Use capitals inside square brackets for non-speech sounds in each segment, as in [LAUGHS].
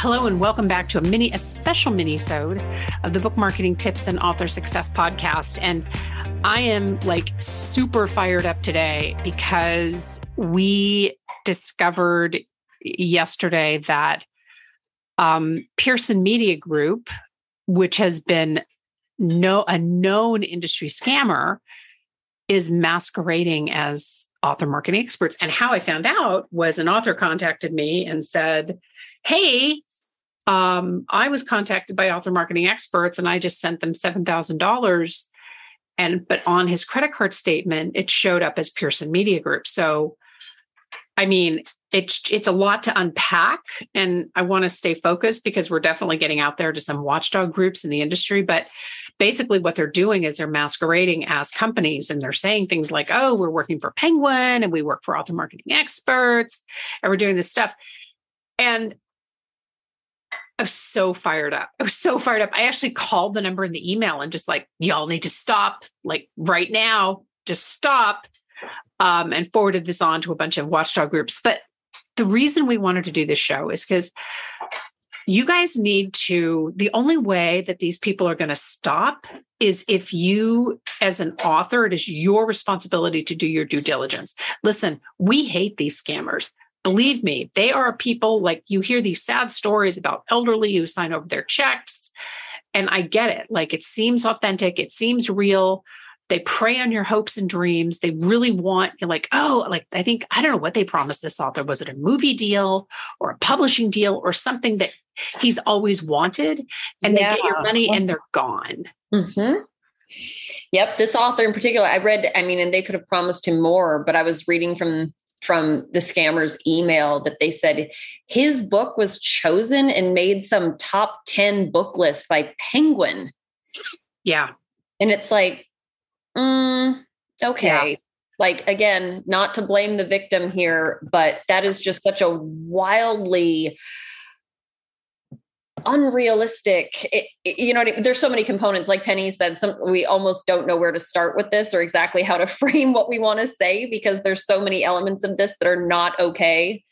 Hello and welcome back to a mini, a special mini-sode of the Book Marketing Tips and Author Success podcast. And I am like super fired up today because we discovered yesterday that um, Pearson Media Group, which has been no a known industry scammer, is masquerading as author marketing experts. And how I found out was an author contacted me and said, Hey, um, I was contacted by author marketing experts and I just sent them $7,000. And, but on his credit card statement, it showed up as Pearson Media Group. So, I mean, it's it's a lot to unpack and i want to stay focused because we're definitely getting out there to some watchdog groups in the industry but basically what they're doing is they're masquerading as companies and they're saying things like oh we're working for penguin and we work for author marketing experts and we're doing this stuff and I was so fired up. I was so fired up. I actually called the number in the email and just like, y'all need to stop, like right now, just stop. Um, and forwarded this on to a bunch of watchdog groups. But the reason we wanted to do this show is because you guys need to, the only way that these people are going to stop is if you, as an author, it is your responsibility to do your due diligence. Listen, we hate these scammers believe me, they are people like you hear these sad stories about elderly who sign over their checks. And I get it. Like it seems authentic, it seems real. They prey on your hopes and dreams. They really want, you're like, oh, like I think, I don't know what they promised this author. Was it a movie deal or a publishing deal or something that he's always wanted? And yeah. they get your money and they're gone. Mm-hmm. Yep. This author in particular, I read, I mean, and they could have promised him more, but I was reading from from the scammer's email that they said his book was chosen and made some top 10 book list by Penguin. Yeah. And it's like, mm, okay. Yeah. Like, again, not to blame the victim here, but that is just such a wildly unrealistic. It, it, you know I mean? there's so many components. Like penny said some we almost don't know where to start with this or exactly how to [LAUGHS] frame what we want to say because there's so many elements of this that are not okay.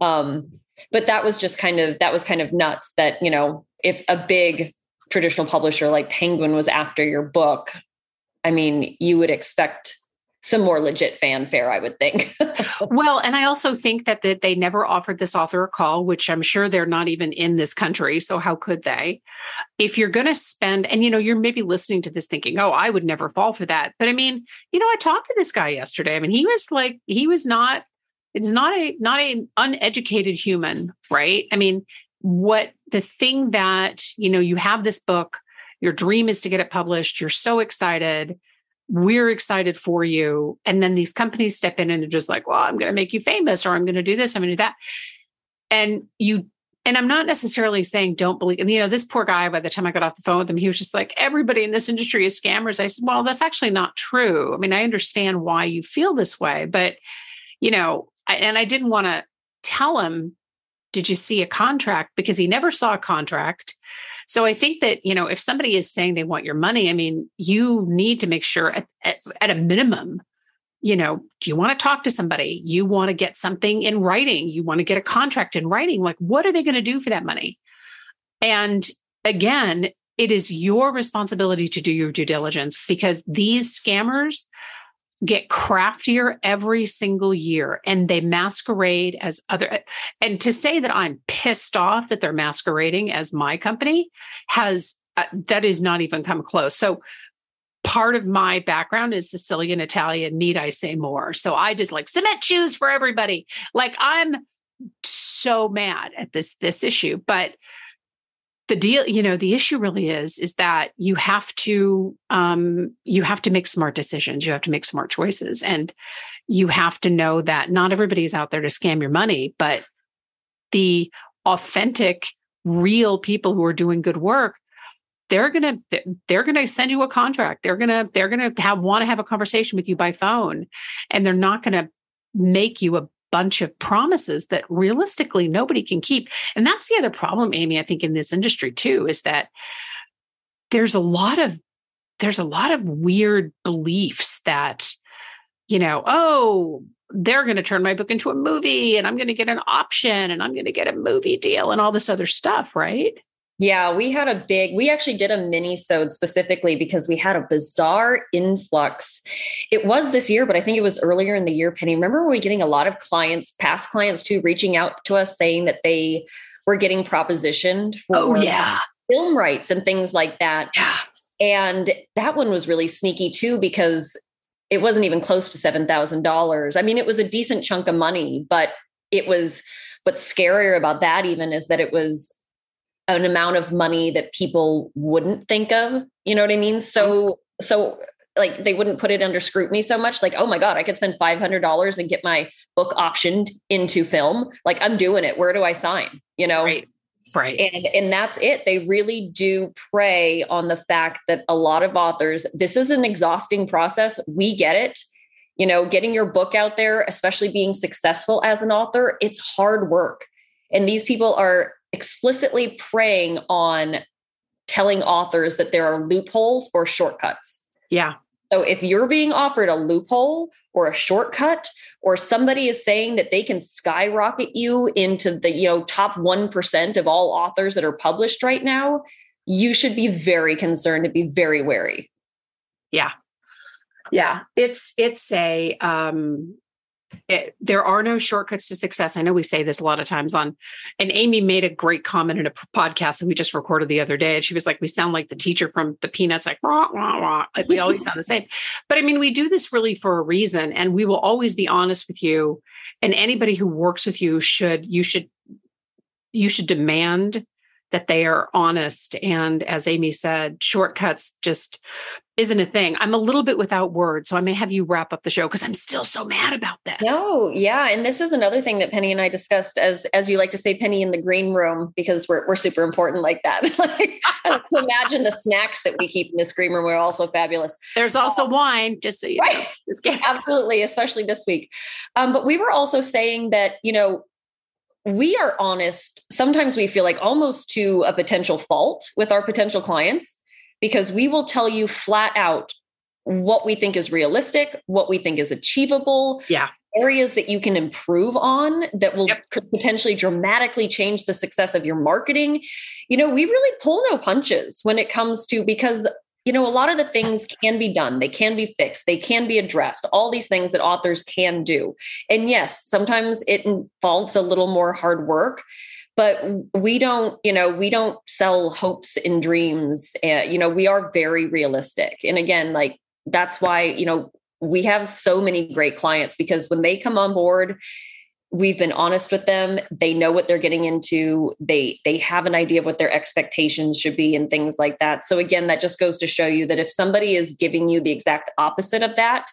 Um but that was just kind of that was kind of nuts that you know if a big traditional publisher like penguin was after your book i mean you would expect some more legit fanfare, I would think. [LAUGHS] well, and I also think that, that they never offered this author a call, which I'm sure they're not even in this country. So how could they? If you're going to spend, and you know, you're maybe listening to this thinking, oh, I would never fall for that. But I mean, you know, I talked to this guy yesterday. I mean, he was like, he was not, it's not a, not an uneducated human, right? I mean, what the thing that, you know, you have this book, your dream is to get it published, you're so excited we're excited for you. And then these companies step in and they're just like, well, I'm going to make you famous or I'm going to do this, I'm going to do that. And you, and I'm not necessarily saying don't believe, and you know, this poor guy, by the time I got off the phone with him, he was just like, everybody in this industry is scammers. I said, well, that's actually not true. I mean, I understand why you feel this way, but, you know, I, and I didn't want to tell him, did you see a contract? Because he never saw a contract. So I think that, you know, if somebody is saying they want your money, I mean, you need to make sure at, at, at a minimum, you know, do you want to talk to somebody? You want to get something in writing. You want to get a contract in writing. Like, what are they going to do for that money? And again, it is your responsibility to do your due diligence because these scammers get craftier every single year and they masquerade as other and to say that i'm pissed off that they're masquerading as my company has uh, that is not even come close. So part of my background is sicilian italian need i say more? So i just like cement shoes for everybody. Like i'm so mad at this this issue but the deal you know the issue really is is that you have to um you have to make smart decisions. You have to make smart choices. And you have to know that not everybody is out there to scam your money but the authentic real people who are doing good work they're going to they're going to send you a contract. They're going to they're going to have want to have a conversation with you by phone. And they're not going to make you a bunch of promises that realistically nobody can keep. And that's the other problem, Amy, I think, in this industry too, is that there's a lot of there's a lot of weird beliefs that, you know, oh, they're going to turn my book into a movie and I'm going to get an option and I'm going to get a movie deal and all this other stuff, right? Yeah, we had a big, we actually did a mini sode specifically because we had a bizarre influx. It was this year, but I think it was earlier in the year, Penny. Remember, we were getting a lot of clients, past clients too, reaching out to us saying that they were getting propositioned oh, for oh, yeah. film rights and things like that. Yeah. And that one was really sneaky too, because it wasn't even close to $7,000. I mean, it was a decent chunk of money, but it was what's scarier about that even is that it was an amount of money that people wouldn't think of. You know what I mean? So, so like they wouldn't put it under scrutiny so much. Like, oh my God, I could spend $500 and get my book optioned into film. Like, I'm doing it. Where do I sign? You know? Right. Right. And and that's it. They really do prey on the fact that a lot of authors, this is an exhausting process. We get it. You know, getting your book out there, especially being successful as an author, it's hard work. And these people are explicitly preying on telling authors that there are loopholes or shortcuts. Yeah. So if you're being offered a loophole or a shortcut, or somebody is saying that they can skyrocket you into the you know top 1% of all authors that are published right now, you should be very concerned and be very wary. Yeah. Yeah. It's it's a um it, there are no shortcuts to success. I know we say this a lot of times on, and Amy made a great comment in a podcast that we just recorded the other day. And she was like, we sound like the teacher from the Peanuts, like, rah, rah, rah. like we always sound the same. But I mean, we do this really for a reason. And we will always be honest with you. And anybody who works with you should, you should, you should demand that they are honest. And as Amy said, shortcuts just isn't a thing. I'm a little bit without words, so I may have you wrap up the show because I'm still so mad about this. No, yeah, and this is another thing that Penny and I discussed, as as you like to say, Penny in the green room, because we're we're super important like that. [LAUGHS] like, [LAUGHS] imagine the snacks that we keep in this green room, we're also fabulous. There's also um, wine, just so you right. know. Absolutely, especially this week. Um, but we were also saying that you know we are honest. Sometimes we feel like almost to a potential fault with our potential clients because we will tell you flat out what we think is realistic, what we think is achievable. Yeah. Areas that you can improve on that will yep. could potentially dramatically change the success of your marketing. You know, we really pull no punches when it comes to because you know, a lot of the things can be done, they can be fixed, they can be addressed, all these things that authors can do. And yes, sometimes it involves a little more hard work but we don't you know we don't sell hopes and dreams. And you know we are very realistic. And again like that's why you know we have so many great clients because when they come on board we've been honest with them. They know what they're getting into. They they have an idea of what their expectations should be and things like that. So again that just goes to show you that if somebody is giving you the exact opposite of that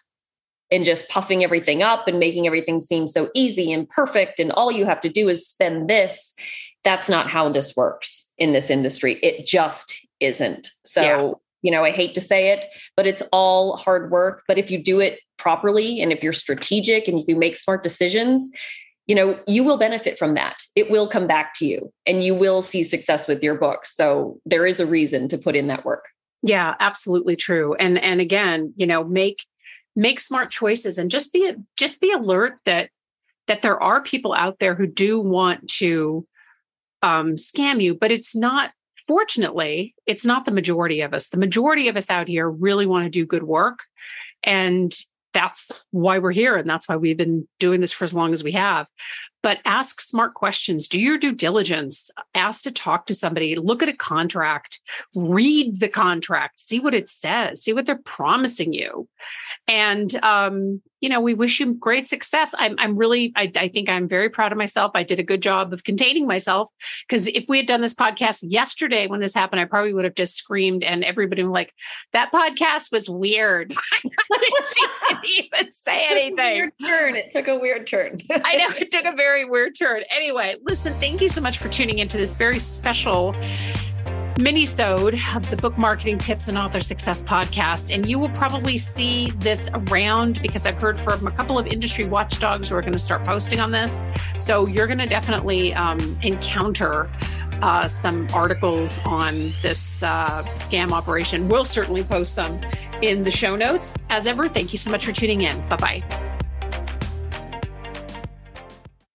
and just puffing everything up and making everything seem so easy and perfect and all you have to do is spend this that's not how this works in this industry. It just isn't. So yeah. you know i hate to say it but it's all hard work. But if you do it properly and if you're strategic and if you make smart decisions you know you will benefit from that. It will come back to you and you will see success with your books so there is a reason to put in that work. Yeah absolutely true. And and again you know make make smart choices and just be just be alert that that there are people out there who do want to um, scam you but it's not fortunately it's not the majority of us. The majority of us out here really want to do good work and that's why we're here and that's why we've been doing this for as long as we have but ask smart questions. Do your due diligence. Ask to talk to somebody. Look at a contract. Read the contract. See what it says. See what they're promising you. And um, you know we wish you great success. I'm, I'm really I, I think i'm very proud of myself. I did a good job of containing myself. Because if we had done this podcast yesterday when this happened i probably would have just screamed and everybody was like that podcast was weird. [LAUGHS] She didn't even say anything weird turn. It took a weird turn. I know it took a very weird turn. Anyway listen thank you so much for tuning into this very special mini-sode of the book marketing tips and author success podcast. And you will probably see this around because i've heard from a couple of industry watchdogs who are going to start posting on this. So you're going to definitely um, encounter uh, some articles on this uh, scam operation. We'll certainly post some in the show notes. As ever thank you so much for tuning in. Bye bye